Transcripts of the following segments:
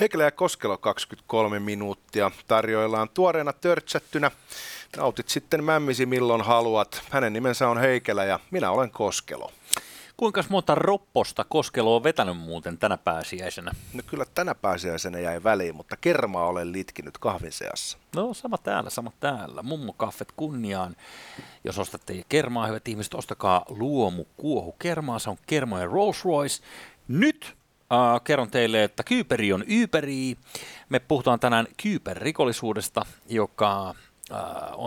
Heikelä ja Koskelo 23 minuuttia. Tarjoillaan tuoreena törtsättynä. Nautit sitten mämmisi milloin haluat. Hänen nimensä on Heikelä ja minä olen Koskelo. Kuinka monta ropposta Koskelo on vetänyt muuten tänä pääsiäisenä? No kyllä tänä pääsiäisenä jäi väliin, mutta kermaa olen litkinyt kahvin seassa. No sama täällä, sama täällä. Mummo kaffet kunniaan. Jos ostatte kermaa, hyvät ihmiset, ostakaa luomu kuohu kermaa. Se on kermojen Rolls Royce. Nyt Kerron teille, että Kyyperi on Yberi. Me puhutaan tänään Kyyper-rikollisuudesta, joka uh,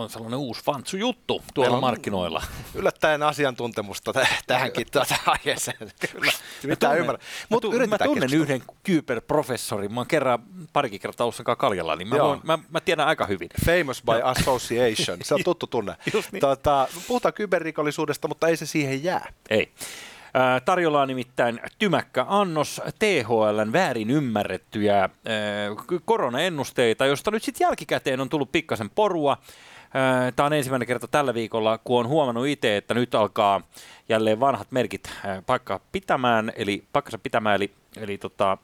on sellainen uusi fantsu juttu tuolla on markkinoilla. Yllättäen asiantuntemusta t- tähänkin tuota aiheeseen. Kyllä, mitä ymmärrän. Mut mä, mä tunnen yhden Kyyper-professorin. Mä oon kerran parikin kertaa ollut kaljalla, niin mä, voin, mä, mä, tiedän aika hyvin. Famous by association. Se on tuttu tunne. niin. tota, puhutaan kyberrikollisuudesta, mutta ei se siihen jää. Ei. Tarjolla on nimittäin tymäkkä annos THLn väärin ymmärrettyjä koronaennusteita, josta nyt sitten jälkikäteen on tullut pikkasen porua. Tämä on ensimmäinen kerta tällä viikolla, kun on huomannut itse, että nyt alkaa jälleen vanhat merkit paikka pitämään, eli paikkansa pitämään, eli, eli tota,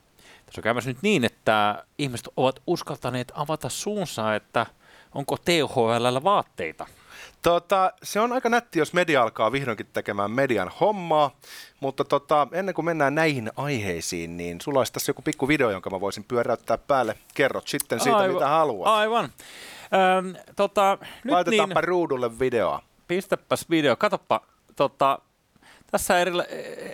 tässä on käymässä nyt niin, että ihmiset ovat uskaltaneet avata suunsa, että onko THL vaatteita Tota, se on aika nätti, jos media alkaa vihdoinkin tekemään median hommaa, mutta tota, ennen kuin mennään näihin aiheisiin, niin sulla olisi tässä joku pikku video, jonka mä voisin pyöräyttää päälle. Kerrot sitten siitä, Aivan. mitä haluat. Aivan. Öm, tota, nyt Laitetaanpa niin, ruudulle videoa. Pistäpäs video. Katoppa, tota, tässä erillä,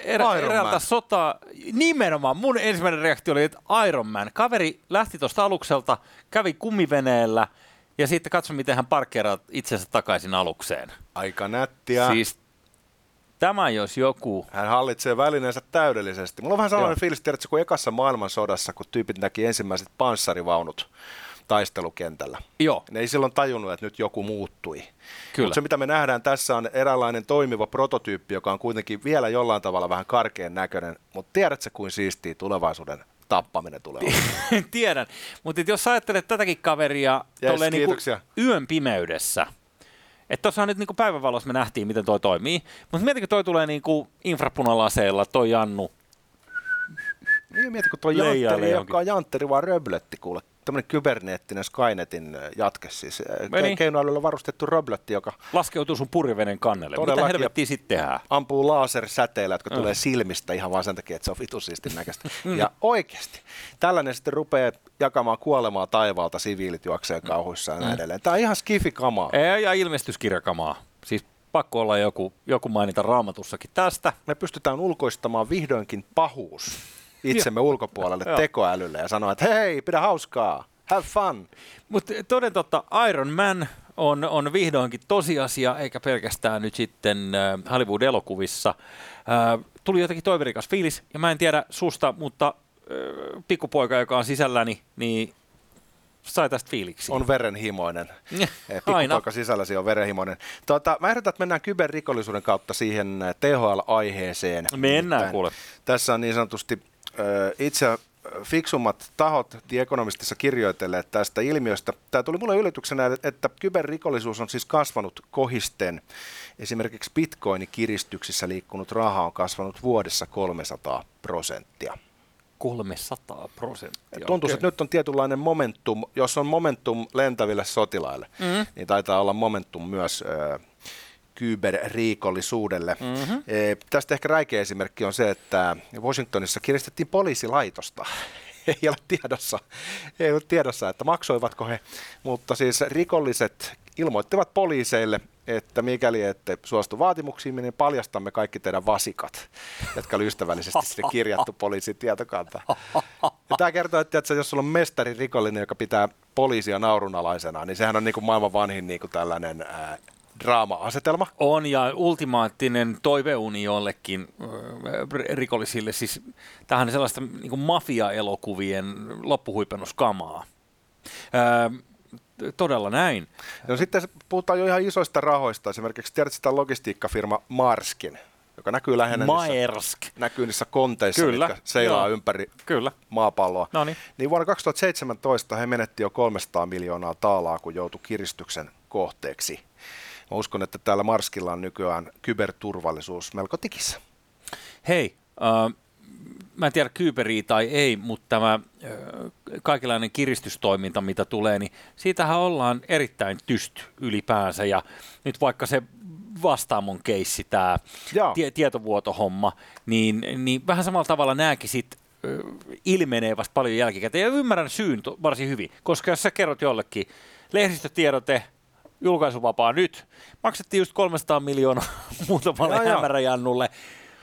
erä, eräältä sotaa, nimenomaan mun ensimmäinen reaktio oli, että Iron Man. Kaveri lähti tuosta alukselta, kävi kumiveneellä – ja sitten katso, miten hän parkkeeraa itsensä takaisin alukseen. Aika nättiä. Siis tämä jos joku... Hän hallitsee välineensä täydellisesti. Mulla on vähän sellainen Joo. fiilis, tiedätkö, kuin ekassa maailmansodassa, kun tyypit näki ensimmäiset panssarivaunut taistelukentällä. Joo. Ne ei silloin tajunnut, että nyt joku muuttui. Kyllä. Mutta se, mitä me nähdään tässä, on eräänlainen toimiva prototyyppi, joka on kuitenkin vielä jollain tavalla vähän karkeen näköinen. Mutta tiedätkö, kuin siistiä tulevaisuuden tappaminen tulee Tiedän, mutta jos ajattelet tätäkin kaveria yes, niinku yön pimeydessä, että tuossa nyt niinku päivänvalossa me nähtiin, miten toi toimii, mutta mietitkö toi tulee niinku infrapunalaseella, toi Jannu, niin mieti, kun tuo Jantteri, joka on Jantteri vaan röblötti kuule tämmöinen kyberneettinen Skynetin äh, jatke, siis äh, Ke- keinoälyllä varustettu roblotti, joka... Laskeutuu sun purjevenen kannelle. Mitä helvettiä sitten tehdään? Ampuu lasersäteillä, jotka mm. tulee silmistä ihan vaan sen takia, että se on vitusiistin näköistä. mm. Ja oikeasti, tällainen sitten rupeaa jakamaan kuolemaa taivaalta, siviilit juoksee kauhuissa ja näin mm. edelleen. Tämä on ihan skifikamaa. Ei, ja ilmestyskirjakamaa. Siis pakko olla joku, joku mainita raamatussakin tästä. Me pystytään ulkoistamaan vihdoinkin pahuus itsemme ulkopuolelle tekoälylle ja sanoa, että hei, pidä hauskaa, have fun. Mutta toden totta, Iron Man on, on vihdoinkin tosiasia, eikä pelkästään nyt sitten äh, Hollywood-elokuvissa. Äh, tuli jotenkin toiverikas fiilis, ja mä en tiedä susta, mutta äh, pikkupoika, joka on sisälläni, niin sai tästä fiiliksi. On verenhimoinen. Pikkupoika sisälläsi on verenhimoinen. Tuota, mä ehdotan, että mennään kyberrikollisuuden kautta siihen THL-aiheeseen. Mennään, kuule. Tässä on niin sanotusti itse fiksummat tahot The Economistissa kirjoitelleet tästä ilmiöstä. Tämä tuli mulle yllätyksenä, että kyberrikollisuus on siis kasvanut kohisten. Esimerkiksi bitcoinin kiristyksissä liikkunut raha on kasvanut vuodessa 300 prosenttia. 300 prosenttia. Tuntuu, okay. että nyt on tietynlainen momentum, jos on momentum lentäville sotilaille, mm-hmm. niin taitaa olla momentum myös äh, kyberriikollisuudelle. Mm-hmm. E, tästä ehkä räikeä esimerkki on se, että Washingtonissa kiristettiin poliisilaitosta. ei ole tiedossa, ei ole tiedossa, että maksoivatko he, mutta siis rikolliset ilmoittivat poliiseille, että mikäli ette suostu vaatimuksiin, niin paljastamme kaikki teidän vasikat, jotka oli ystävällisesti sitten kirjattu poliisin tietokanta. Ja tämä kertoo, että, että jos sulla on mestari rikollinen, joka pitää poliisia naurunalaisena, niin sehän on niin kuin maailman vanhin niin kuin tällainen ää, draama-asetelma. On, ja ultimaattinen toiveuni jollekin äh, rikollisille. Siis tähän on sellaista niin kuin mafia-elokuvien loppuhuipennuskamaa. Äh, todella näin. No sitten puhutaan jo ihan isoista rahoista. Esimerkiksi tiedät sitä logistiikkafirma Marskin, joka näkyy lähinnä Maersk. niissä, näkyy niissä konteissa, Kyllä. mitkä seilaa Joo. ympäri Kyllä. maapalloa. Noniin. Niin vuonna 2017 he menetti jo 300 miljoonaa taalaa, kun joutui kiristyksen kohteeksi. Mä uskon, että täällä Marskilla on nykyään kyberturvallisuus melko tikissä. Hei, äh, mä en tiedä kyyberiä tai ei, mutta tämä kaikenlainen kiristystoiminta, mitä tulee, niin siitähän ollaan erittäin tyst ylipäänsä. Ja nyt vaikka se vastaamon keissi, tämä tie, tietovuotohomma, niin, niin vähän samalla tavalla nämäkin sit ilmenee vasta paljon jälkikäteen. Ja ymmärrän syyn varsin hyvin, koska jos sä kerrot jollekin lehdistötiedote, julkaisuvapaa nyt, maksettiin just 300 miljoonaa muutamalle hämäräjannulle,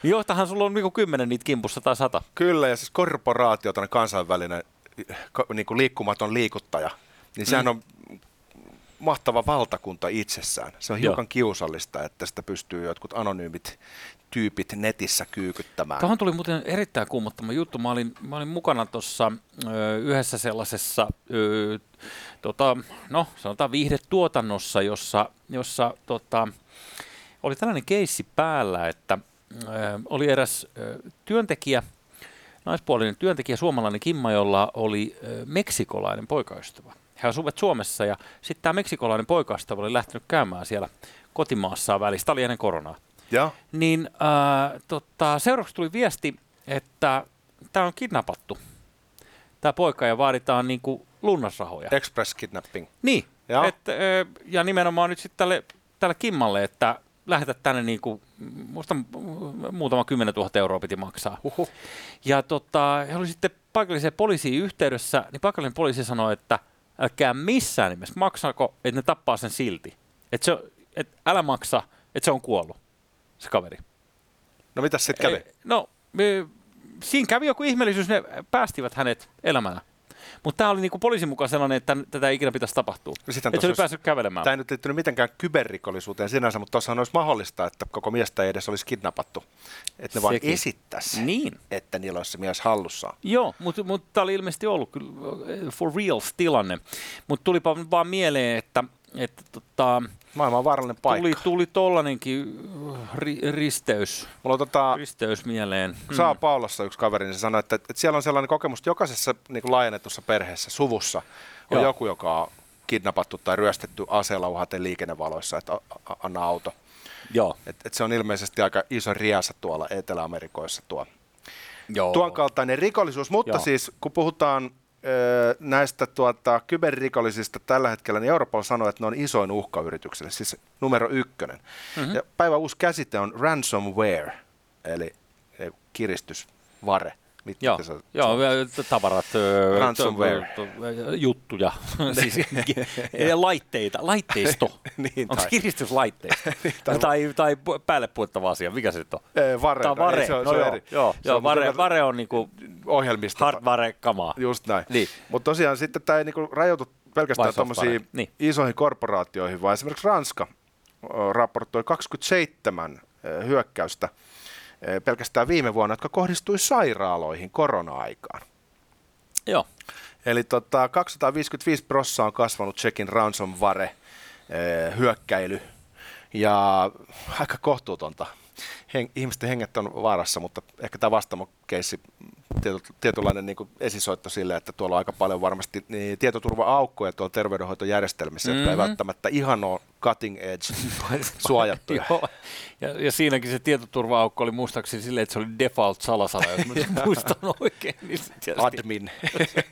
niin johtahan sulla on niinku kymmenen niitä kimpussa tai sata. Kyllä, ja siis korporaatio, kansainvälinen niin kuin liikkumaton liikuttaja, niin sehän mm. on mahtava valtakunta itsessään. Se on hiukan Joo. kiusallista, että sitä pystyy jotkut anonyymit tyypit netissä kyykyttämään. Tuohon tuli muuten erittäin kuumottama juttu. Mä olin, mä olin mukana tuossa yhdessä sellaisessa, ö, tota, no sanotaan viihdetuotannossa, jossa, jossa tota, oli tällainen keissi päällä, että ö, oli eräs ö, työntekijä, naispuolinen työntekijä, suomalainen Kimma, jolla oli ö, meksikolainen poikaystävä. He asuvat Suomessa ja sitten tämä meksikolainen poikaystävä oli lähtenyt käymään siellä kotimaassaan välissä. Tämä oli ennen koronaa. Ja. Niin äh, tota, seuraavaksi tuli viesti, että tämä on kidnappattu. Tämä poika ja vaaditaan niin kuin lunnasrahoja. Express kidnapping. Niin. Ja, et, äh, ja nimenomaan nyt sitten tälle, tälle Kimmalle, että lähetä tänne niin kuin, musta muutama kymmenen tuhatta euroa piti maksaa. Uhuh. Ja tota, he oli sitten paikalliseen poliisiin yhteydessä, niin paikallinen poliisi sanoi, että älkää missään nimessä maksako, että ne tappaa sen silti. Että se, et älä maksa, että se on kuollut se kaveri. No mitä sitten kävi? Ei, no, me, siinä kävi joku ihmeellisyys, ne päästivät hänet elämänä. Mutta tämä oli niinku poliisin mukaan sellainen, että tätä ei ikinä pitäisi tapahtua. No että se oli päässyt kävelemään. Tämä ei nyt liittynyt mitenkään kyberrikollisuuteen sinänsä, mutta tuossahan olisi mahdollista, että koko miestä ei edes olisi kidnappattu. Että ne Sekin. vain esittäisi, niin. että niillä olisi se mies hallussaan. Joo, mutta mut tämä oli ilmeisesti ollut kyllä for real tilanne. Mutta tulipa vaan mieleen, että, että tota, Maailman vaarallinen paikka. Tuli, tuli tollanenkin ri, risteys, Mulla tota, risteys mieleen. Saa mm. Paulassa yksi kaveri, niin se sanoi, että, että siellä on sellainen kokemus, että jokaisessa niin kuin laajennetussa perheessä, suvussa, on Joo. joku, joka on kidnappattu tai ryöstetty aseella uhaten liikennevaloissa, että anna auto. Joo. Et, et se on ilmeisesti aika iso riasa tuolla Etelä-Amerikoissa tuo. Joo. Tuon kaltainen rikollisuus, mutta Joo. siis kun puhutaan näistä tuota, kyberrikollisista tällä hetkellä, niin Europol sanoo, että ne on isoin uhka yritykselle, siis numero ykkönen. Mm-hmm. Ja päivän uusi käsite on ransomware, eli kiristysvare. Mit, joo, se, joo se, tavarat, ransomware. juttuja, siis laitteita, laitteisto. niin, Onko kiristyslaitteisto? niin, tai, tai, tai päälle puettava asia, mikä se nyt on? Vare. Tai vare, no, se on, no, se on eri. Joo, se joo on, vare, vare on niinku ohjelmista. Hardware kamaa. Just näin. Niin. Mutta tosiaan sitten tämä ei niinku rajoitu pelkästään tuommoisiin niin. isoihin korporaatioihin, vaan esimerkiksi Ranska raportoi 27 hyökkäystä pelkästään viime vuonna, jotka kohdistui sairaaloihin korona-aikaan. Joo. Eli tota, 255 prossaa on kasvanut Tsekin ransomware hyökkäily ja aika kohtuutonta. Hen, ihmisten henget on vaarassa, mutta ehkä tämä vastaamo-keissi tietynlainen niin kuin esisoitto sille, että tuolla on aika paljon varmasti niin tietoturva-aukkoja tuolla terveydenhoitojärjestelmissä, mm-hmm. jotka ei välttämättä ihan ole cutting edge suojattuja. Joo. Ja, ja, siinäkin se tietoturva-aukko oli muistaakseni silleen, että se oli default salasana, jos muistan oikein. Niin Admin.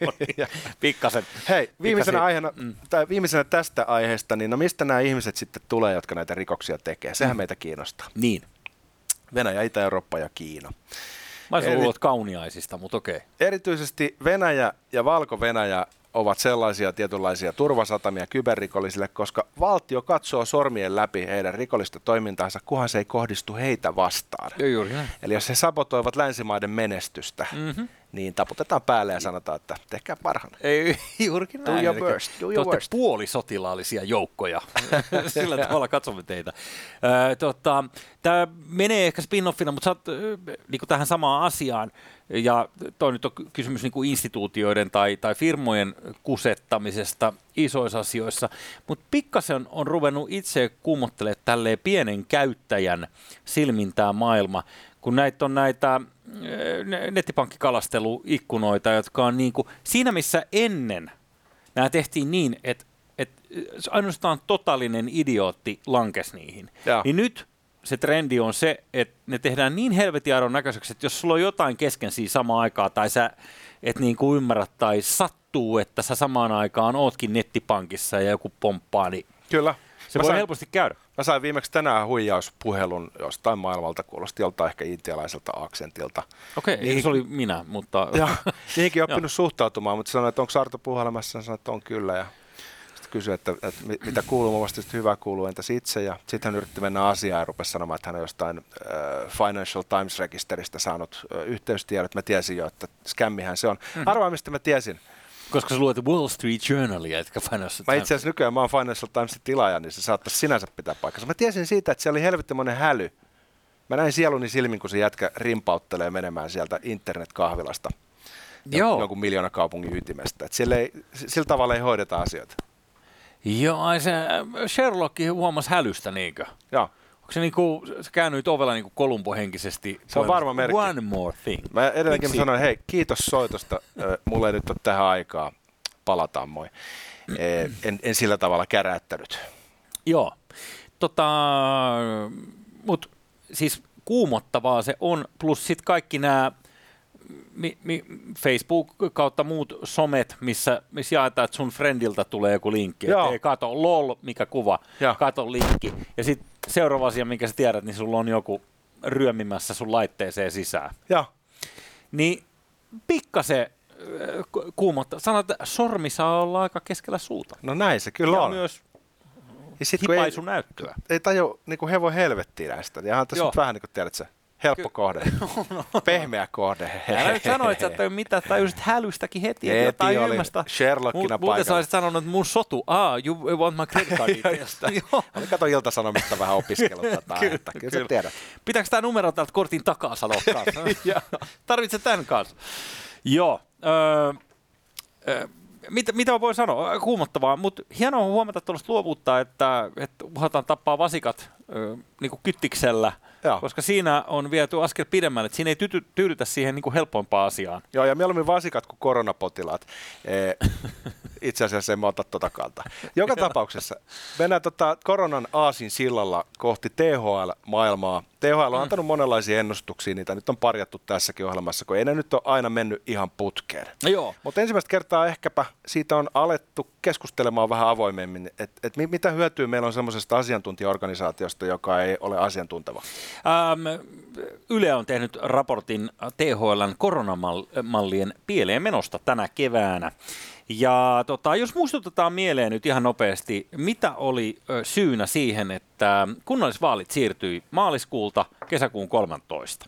Pikkasen. Hei, viimeisenä, aiheena, mm. tai viimeisenä tästä aiheesta, niin no mistä nämä ihmiset sitten tulee, jotka näitä rikoksia tekee? Sehän mm. meitä kiinnostaa. Niin. Venäjä, Itä-Eurooppa ja Kiina. Mä olisin luullut kauniaisista, mutta okei. Erityisesti Venäjä ja Valko-Venäjä ovat sellaisia tietynlaisia turvasatamia kyberrikollisille, koska valtio katsoo sormien läpi heidän rikollista toimintaansa, kunhan se ei kohdistu heitä vastaan. Joo, juuri näin. Eli jos he sabotoivat länsimaiden menestystä, mm-hmm. Niin taputetaan päälle ja sanotaan, että tehkää parhaan. Ei, juurikin näin. Do your worst. Do your worst. puolisotilaallisia joukkoja. Sillä tavalla katsomme teitä. tota, Tämä menee ehkä spin-offina, mutta oot, niin tähän samaan asiaan ja toi nyt on kysymys niin kuin instituutioiden tai, tai firmojen kusettamisesta isoissa asioissa, mutta pikkasen on ruvennut itse kummottelemaan tälleen pienen käyttäjän silmintää maailma, kun näitä on näitä eh, nettipankkikalasteluikkunoita, jotka on niin kuin, siinä missä ennen nämä tehtiin niin, että, että ainoastaan totaalinen idiootti lankesi niihin, ja. niin nyt se trendi on se, että ne tehdään niin helvetin aidon näköiseksi, että jos sulla on jotain kesken siinä samaan aikaan, tai sä et niin kuin ymmärrät, tai sattuu, että sä samaan aikaan ootkin nettipankissa ja joku pomppaa, niin Kyllä. Se Mä voi sain- helposti käydä. Mä sain viimeksi tänään huijauspuhelun jostain maailmalta, kuulosti joltain ehkä intialaiselta aksentilta. Okei, Niin- se oli minä, mutta... Ja niihinkin oppinut suhtautumaan, mutta sanoin, että onko Arto puhelimessa, sanoin, että on kyllä. Ja sitten kysyin, että, että mi- mitä kuuluu, mä että hyvä kuuluu, entäs itse. Ja sitten hän yritti mennä asiaan ja rupesi sanomaan, että hän on jostain äh, Financial Times-rekisteristä saanut äh, yhteystiedot. Mä tiesin jo, että skämmihän se on. Mhm. Arvaa, mistä mä tiesin. Koska sä luet Wall Street Journalia, etkä Financial Mä Times. itse asiassa nykyään mä oon Financial Timesin tilaaja, niin se saattaisi sinänsä pitää paikkansa. Mä tiesin siitä, että siellä oli helvettimäinen häly. Mä näin sieluni silmin, kun se jätkä rimpauttelee menemään sieltä internetkahvilasta. Joo. Jonkun miljoona kaupungin ytimestä. Et siellä ei, sillä tavalla ei hoideta asioita. Joo, ai se Sherlock huomasi hälystä, niinkö? Joo. Onko se niinku, sä käännyit ovella niinku Kolumbo henkisesti? Se on varma merkki. One more thing. Mä edelleenkin Miksi? sanoin, hei, kiitos soitosta. Mulla ei nyt ole tähän aikaa. Palataan moi. Eh, En, en sillä tavalla käräyttänyt. Joo. Tota, mut siis kuumottavaa se on, plus sitten kaikki nämä mi, mi, Facebook kautta muut somet, missä, missä jaetaan, että sun friendiltä tulee joku linkki. Joo. Hei, kato, lol, mikä kuva, Joo. kato linkki. Ja sitten seuraava asia, minkä sä tiedät, niin sulla on joku ryömimässä sun laitteeseen sisään. Joo. Niin pikkasen äh, ku- kuumottaa. Sanoit, että sormi saa olla aika keskellä suuta. No näin se kyllä ja on. myös Ja sit, kun ei, hipaisunäyttöä. ei taju niin kuin hevon helvettiin näistä. Ja tässä nyt vähän niin kuin tiedät se, helppo kohde. Pehmeä kohde. Älä nyt sano, että sä et mitään, tajusit hälystäkin heti, että Heti jotain ilmasta. Sherlockina Mu- Muuten sä olisit sanonut, että mun sotu, ah, you want my credit card. Oli kato Ilta-Sanomista vähän opiskellut tätä. Kyllä, kyllä. sä tiedät. Pitääkö tämä numero täältä kortin takaa sanoa kanssa? Tarvitset tämän kanssa? Joo. Öö, öö, mitä, mitä voi sanoa? Kuumottavaa, mutta hienoa huomata tuollaista luovuutta, että, että uhataan tappaa vasikat niin kuin kyttiksellä, Joo. koska siinä on viety askel pidemmälle, että siinä ei tyty, tyydytä siihen niin kuin helpoimpaan asiaan. Joo, ja mieluummin vasikat kuin koronapotilaat. Eh, Itse asiassa en mä ota tota kantaa. Joka tapauksessa mennään tota koronan aasin sillalla kohti THL-maailmaa. THL on antanut monenlaisia ennustuksia, niitä nyt on parjattu tässäkin ohjelmassa, kun ei ne nyt ole aina mennyt ihan putkeen. No joo. Mutta ensimmäistä kertaa ehkäpä siitä on alettu keskustelemaan vähän avoimemmin, että et mi- mitä hyötyä meillä on semmoisesta asiantuntijaorganisaatiosta, joka ei ole asiantunteva. Ähm, Yle on tehnyt raportin THLn koronamallien pieleen menosta tänä keväänä. Ja tota, jos muistutetaan mieleen nyt ihan nopeasti, mitä oli syynä siihen, että kunnallisvaalit siirtyi maaliskuulta kesäkuun 13.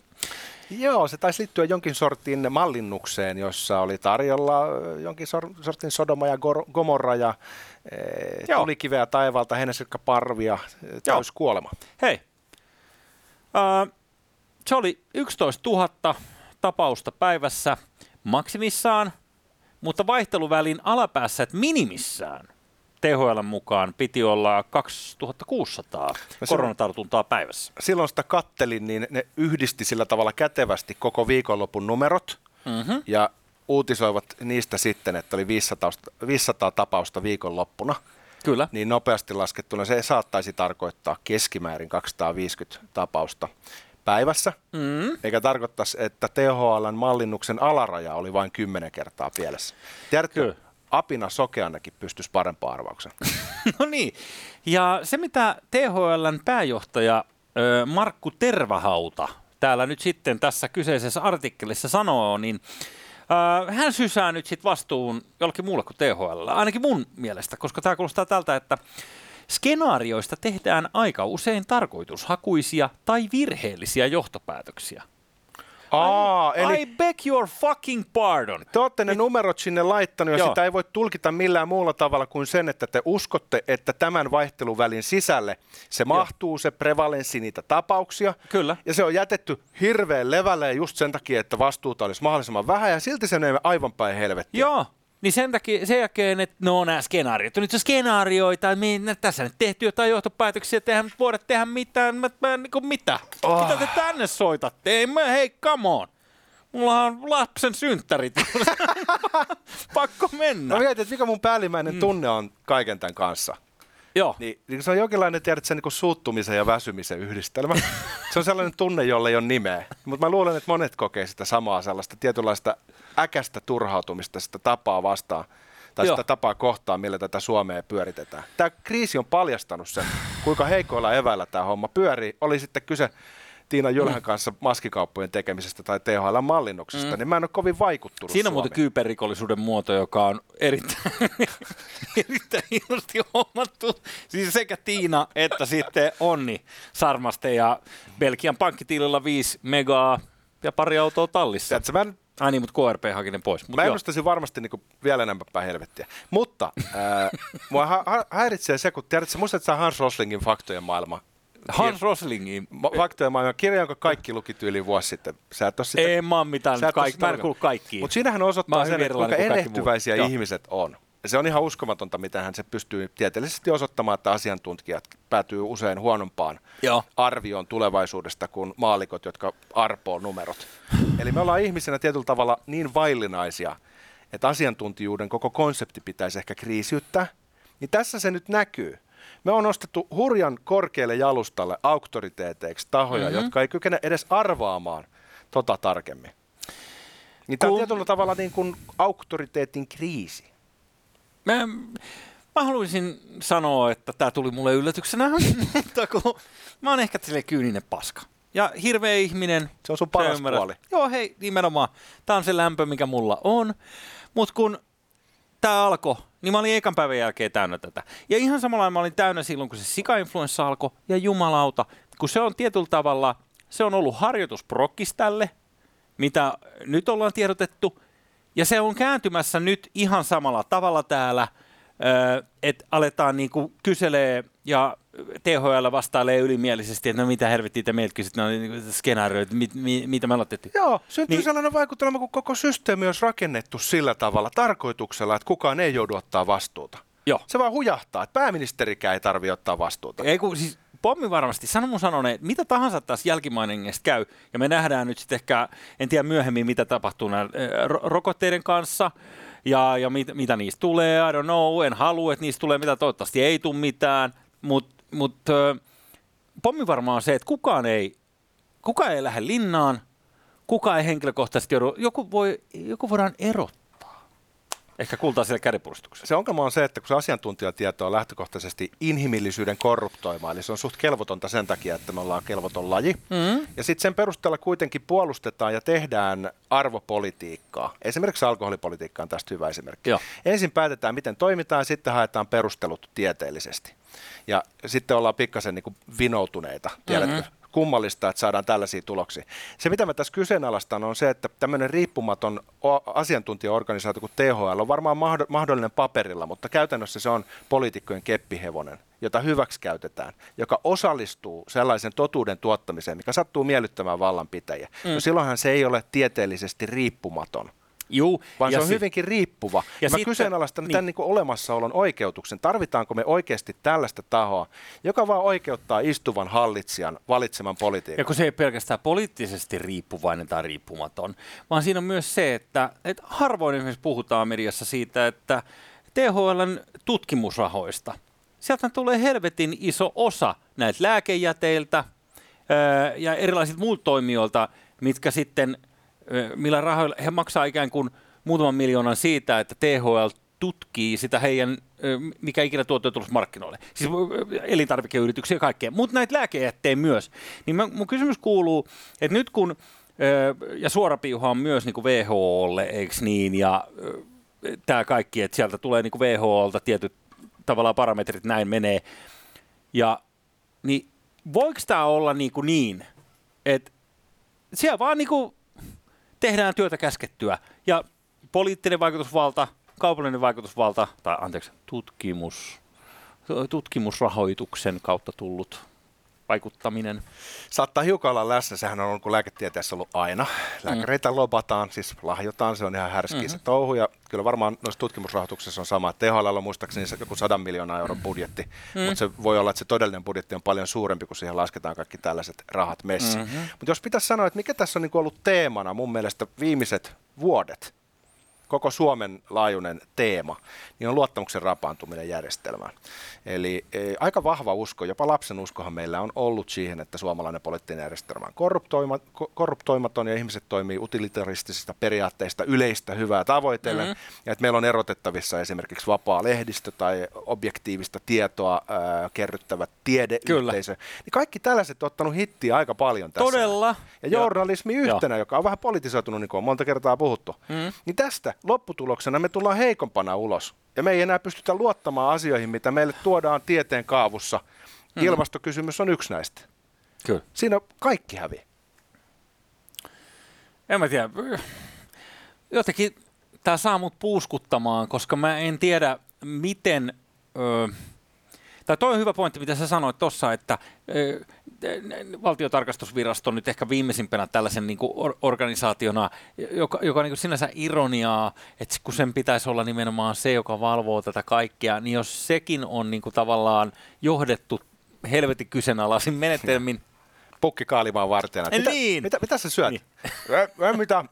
Joo, se taisi liittyä jonkin sortin mallinnukseen, jossa oli tarjolla jonkin sor- sortin Sodoma ja Gomorra ja e, tulikiveä taivaalta, Henesilkka Parvia, e, täys kuolema. Hei, äh, se oli 11 000 tapausta päivässä maksimissaan, mutta vaihteluvälin alapäässä, että minimissään THL mukaan piti olla 2600 se- koronatartuntaa päivässä. Silloin sitä kattelin, niin ne yhdisti sillä tavalla kätevästi koko viikonlopun numerot Mm-hmm. ja uutisoivat niistä sitten, että oli 500, 500 tapausta viikonloppuna. Kyllä. niin nopeasti laskettuna se saattaisi tarkoittaa keskimäärin 250 tapausta päivässä, Mm. eikä tarkoittaisi, että THLn mallinnuksen alaraja oli vain 10 kertaa pielessä. Tiedätkö, Kyllä. Apina sokeannakin pystyisi parempaan arvauksen. No niin. Ja se, mitä THLn pääjohtaja Markku Tervahauta täällä nyt sitten tässä kyseisessä artikkelissa sanoo, niin hän sysää nyt sitten vastuun jollekin muulle kuin THL, ainakin mun mielestä, koska tämä kuulostaa tältä, että skenaarioista tehdään aika usein tarkoitushakuisia tai virheellisiä johtopäätöksiä. Aa, I, eli I beg your fucking pardon. te olette ne numerot sinne laittanut ja Joo. sitä ei voi tulkita millään muulla tavalla kuin sen, että te uskotte, että tämän vaihteluvälin sisälle se mahtuu se prevalenssi niitä tapauksia. Kyllä. Ja se on jätetty hirveän levälle just sen takia, että vastuuta olisi mahdollisimman vähän ja silti se menee aivan päin helvettiä. Joo, niin sen takia, sen jälkeen, että no nämä skenaariot, nyt se skenaarioita, me, nä- tässä nyt tehty jotain johtopäätöksiä, että eihän nyt voida tehdä mitään, mä, mä, niin kuin mitä? Oh. Mitä te tänne soitatte? Ei mä, hei, come on. Mulla on lapsen synttärit. Pakko mennä. Mä mietin, että mikä mun päällimmäinen tunne on kaiken tämän kanssa. Joo. Niin, niin se on jonkinlainen, tiedät, se niin suuttumisen ja väsymisen yhdistelmä. se on sellainen tunne, jolle ei ole nimeä. Mutta mä luulen, että monet kokee sitä samaa sellaista tietynlaista äkästä turhautumista sitä tapaa vastaan tai Joo. sitä tapaa kohtaan, millä tätä Suomea pyöritetään. Tämä kriisi on paljastanut sen, kuinka heikoilla eväillä tämä homma pyörii. Oli sitten kyse Tiina Jylhän kanssa maskikauppojen tekemisestä tai THL-mallinnuksesta, mm. niin mä en ole kovin vaikuttunut Siinä on muuten kyberrikollisuuden muoto, joka on erittäin, erittäin hienosti hommattu. Siis sekä Tiina että sitten Onni Sarmaste ja Belgian pankkitilillä 5 megaa ja pari autoa tallissa. Tiedätkö, mä en Ai niin, mutta KRP hakinen pois. Mut Mä ennustaisin varmasti niin vielä enemmän päin helvettiä. Mutta äh, mua ha- ha- häiritsee se, kun tiedät, sä muistat sä Hans Roslingin Faktojen maailma. Hans Roslingin. Ma- Faktojen maailma, kirja, jonka kaikki luki tyyliin vuosi sitten. Sä et ole sitä, Ei mä oon mitään, sä et oo kaik, sitä mä en kuulu kaikkiin. Mutta siinähän osoittaa sen, että kuinka kaikki erehtyväisiä ihmiset on. Se on ihan uskomatonta, miten hän se pystyy tieteellisesti osoittamaan, että asiantuntijat päätyy usein huonompaan Joo. arvioon tulevaisuudesta kuin maalikot, jotka arpoo numerot. Eli me ollaan ihmisenä tietyllä tavalla niin vaillinaisia, että asiantuntijuuden koko konsepti pitäisi ehkä kriisiyttää. Niin tässä se nyt näkyy. Me on nostettu hurjan korkealle jalustalle auktoriteeteiksi tahoja, Mhm. mm-hmm. jotka ei kykene edes arvaamaan tota tarkemmin. Niin tämä on tietyllä tavalla niin kuin auktoriteetin kriisi. Mä, mä haluaisin sanoa, että tämä tuli mulle yllätyksenä, mutta kun mä oon ehkä sille kyyninen paska. Ja hirveä ihminen. Se on sun paras puoli. Joo, hei, nimenomaan. Tämä on se lämpö, mikä mulla on. Mutta kun tämä alkoi, niin mä olin ekan päivän jälkeen täynnä tätä. Ja ihan samalla mä olin täynnä silloin, kun se sikainfluenssa alkoi. Ja jumalauta, kun se on tietyllä tavalla, se on ollut harjoitus tälle, mitä nyt ollaan tiedotettu. Ja se on kääntymässä nyt ihan samalla tavalla täällä, että aletaan niinku kyselee ja THL vastailee ylimielisesti, että no mitä helvettiä te meiltä kysyt, no niinku skenaarioita, mit, mi, mitä me tehty. Joo, syntyy Niin- niin. sellainen vaikutelma, kun koko systeemi olisi rakennettu sillä tavalla tarkoituksella, että kukaan ei joudu ottaa vastuuta. Joo. Se vaan hujahtaa, että pääministerikään ei tarvitse ottaa vastuuta. Ei kun siis pommi varmasti, sano mun sanoneen, että mitä tahansa tässä jälkimainingesta käy, ja me nähdään nyt sitten ehkä, en tiedä myöhemmin mitä tapahtuu näillä eh, ro- rokotteiden kanssa, ja, ja mit, mitä niistä tulee, I don't know, en halua, että niistä tulee mitä, toivottavasti ei tule mitään, mutta mut, äh, pommi varmaan on se, että kukaan ei, kukaan ei lähde linnaan, kukaan ei henkilökohtaisesti joudu, joku, voi, joku voidaan erottaa. Ehkä kultaa siellä kädipuristuksessa. Se ongelma on se, että kun se asiantuntijatieto on lähtökohtaisesti inhimillisyyden korruptoimaa, eli se on suht kelvotonta sen takia, että me ollaan kelvoton laji. Mm. Ja sitten sen perusteella kuitenkin puolustetaan ja tehdään arvopolitiikkaa. Esimerkiksi alkoholipolitiikka on tästä hyvä esimerkki. Joo. Ensin päätetään, miten toimitaan, sitten haetaan perustelut tieteellisesti. Ja sitten ollaan pikkasen niin kuin vinoutuneita, tiedätkö? Mm-hmm. Kummallista, että saadaan tällaisia tuloksia. Se, mitä mä tässä kyseenalaistan, on se, että tämmöinen riippumaton asiantuntijaorganisaatio kuin THL on varmaan mahdo- mahdollinen paperilla, mutta käytännössä se on poliitikkojen keppihevonen, jota hyväksi käytetään, joka osallistuu sellaisen totuuden tuottamiseen, mikä sattuu miellyttämään vallanpitäjiä. Mm. No silloinhan se ei ole tieteellisesti riippumaton Juu, vaan ja se on si- hyvinkin riippuva. ja Ja mä sitten- kyseenalaistan niin. tämän niin olemassaolon oikeutuksen. Tarvitaanko me oikeasti tällaista tahoa, joka vaan oikeuttaa istuvan hallitsijan valitseman Ja politiikan? kun se ei pelkästään poliittisesti riippuvainen tai riippumaton, vaan siinä on myös se, että, että harvoin esimerkiksi puhutaan mediassa siitä, että THLn tutkimusrahoista, sieltä tulee helvetin iso osa näitä lääkejäteiltä ää, ja erilaisilta muilta toimijoilta, mitkä sitten, millä rahoilla he maksaa ikään kuin muutaman miljoonan siitä, että THL tutkii sitä heidän, ö, mikä ikinä tuote tullut markkinoille. Siis ö, elintarvikeyrityksiä ja kaikkea, mutta näitä lääkejätteen myös. Niin mä, mun kysymys kuuluu, että nyt kun, ja suorapiuha on myös niin kuin WHOlle, eikö niin, ja tämä kaikki, että sieltä tulee niin kuin WHOlta tietyt tavallaan parametrit, näin menee. Ja niin voiko tämä olla niin, kuin niin että siellä vaan niin kuin tehdään työtä käskettyä. Ja poliittinen vaikutusvalta, kaupallinen vaikutusvalta, tai anteeksi, tutkimus, tutkimusrahoituksen kautta tullut vaikuttaminen. Saattaa hiukan olla läsnä, sehän on ollut kuin lääketieteessä ollut aina. Lääkäreitä mm. lobataan, siis lahjotaan, se on ihan härski mm-hmm. se touhu. Ja kyllä varmaan noissa tutkimusrahoituksessa on sama. THL on muistaakseni se joku 100 miljoonaa euron budjetti, mm. mutta se voi olla, että se todellinen budjetti on paljon suurempi, kun siihen lasketaan kaikki tällaiset rahat messiin. Mm-hmm. Mutta jos pitäisi sanoa, että mikä tässä on niin ollut teemana mun mielestä viimeiset vuodet, koko Suomen laajuinen teema, niin on luottamuksen rapaantuminen järjestelmään. Eli e, aika vahva usko, jopa lapsen uskohan meillä on ollut siihen, että suomalainen poliittinen järjestelmä on korruptoima, korruptoimaton ja ihmiset toimii utilitaristisista periaatteista yleistä hyvää tavoitellen, mm-hmm. ja että meillä on erotettavissa esimerkiksi vapaa lehdistö tai objektiivista tietoa ää, kerryttävä tiedeyhteisö. Niin kaikki tällaiset on ottanut hittiä aika paljon tässä. Todella. Ja journalismi ja, yhtenä, jo. joka on vähän politisoitunut, niin kuin on monta kertaa puhuttu. Mm. Niin tästä lopputuloksena me tullaan heikompana ulos. Ja me ei enää pystytä luottamaan asioihin, mitä meille tuodaan tieteen kaavussa. Mm. Ilmastokysymys on yksi näistä. Kyllä. Siinä kaikki hävi. En mä tiedä. Jotenkin tämä saa mut puuskuttamaan, koska mä en tiedä, miten... Öö, tai toi on hyvä pointti, mitä sä sanoit tuossa, että ö, valtiotarkastusvirasto nyt ehkä viimeisimpänä tällaisen niin kuin or- organisaationa, joka, joka niin kuin sinänsä ironiaa, että kun sen pitäisi olla nimenomaan se, joka valvoo tätä kaikkea, niin jos sekin on niin kuin tavallaan johdettu helvetin kyseenalaisin menetelmin, pukki kaalimaan varten. Mitä, niin. mitä, mitä sä syöt? Niin. Ä, ä, mitä?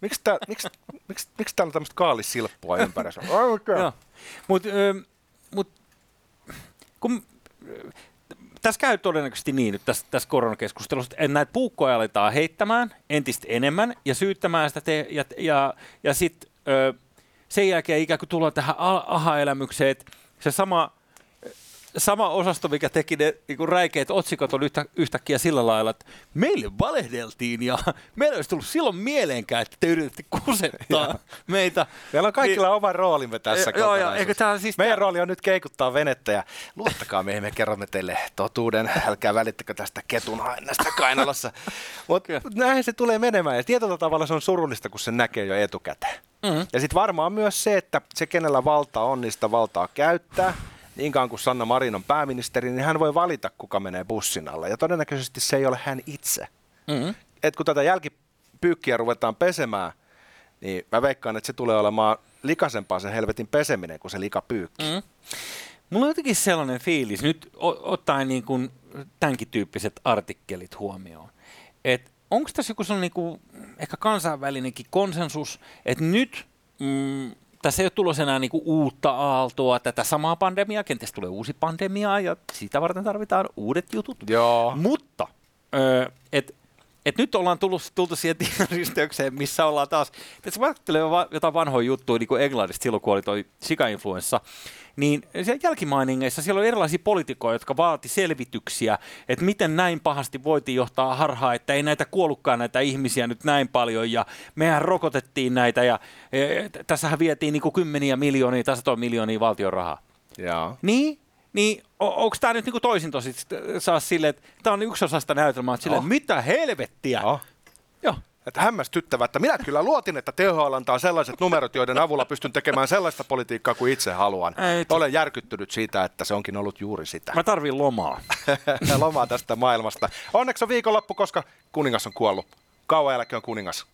Miksi, tää, miksi, miksi, miksi täällä on tämmöistä kaalisilppua ympärissä? Mutta mut, kun tässä käy todennäköisesti niin nyt tässä, tässä koronakeskustelussa, että näitä puukkoja aletaan heittämään entistä enemmän ja syyttämään sitä te, ja, ja, ja sitten sen jälkeen ikään kuin tullaan tähän aha-elämykseen, että se sama sama osasto, mikä teki ne niin räikeät otsikot, on yhtä, yhtäkkiä sillä lailla, että meille valehdeltiin ja meillä olisi tullut silloin mieleenkään, että te yritätte kusettaa meitä. Meillä on kaikilla niin, oma roolimme tässä joo, joo, eikö tämä siis Meidän tämä... rooli on nyt keikuttaa venettä ja luottakaa meihin, me kerromme teille totuuden. Älkää välittäkö tästä ketun hainasta kainalossa. Mutta näin se tulee menemään ja tietyllä tavalla se on surullista, kun se näkee jo etukäteen. Mm-hmm. Ja sitten varmaan myös se, että se kenellä valta on, niistä valtaa käyttää niin kauan kuin Sanna Marin on pääministeri, niin hän voi valita, kuka menee bussin alle. Ja todennäköisesti se ei ole hän itse. Mm-hmm. Et kun tätä jälkipyykkiä ruvetaan pesemään, niin mä veikkaan, että se tulee olemaan likasempaa se helvetin peseminen kuin se likapyykki. Mm-hmm. Mulla on jotenkin sellainen fiilis, nyt ottaen niin kuin tämänkin tyyppiset artikkelit huomioon, että onko tässä joku sellainen niin kuin, ehkä kansainvälinenkin konsensus, että nyt mm, tässä ei ole tulossa enää niinku uutta aaltoa, tätä samaa pandemiaa, kenties tulee uusi pandemia ja sitä varten tarvitaan uudet jutut. Joo. Mutta, öö, että et nyt ollaan tullut, tultu siihen risteykseen, missä ollaan taas, että se vaikuttelee jotain vanhoja juttuja, niin kuin Englannista silloin, kun oli toi sika-influenssa, niin siellä jälkimainingeissa siellä on erilaisia poliitikoja, jotka vaati selvityksiä, että miten näin pahasti voitiin johtaa harhaa, että ei näitä kuollutkaan näitä ihmisiä nyt näin paljon, ja mehän rokotettiin näitä, ja e, tässähän vietiin niin kuin kymmeniä miljoonia, tasatoa miljoonia valtion rahaa. Joo. Niin, niin onko tämä nyt niinku toisin tosi saa silleen, että tämä on yksi osa sitä näytelmää, että silleen, oh. mitä helvettiä. Oh. Joo. Että hämmästyttävä, että minä kyllä luotin, että THL antaa sellaiset numerot, joiden avulla pystyn tekemään sellaista politiikkaa kuin itse haluan. Ei, Olen järkyttynyt siitä, että se onkin ollut juuri sitä. Mä tarvin lomaa. lomaa tästä maailmasta. Onneksi on viikonloppu, koska kuningas on kuollut. Kauan jälkeen on kuningas.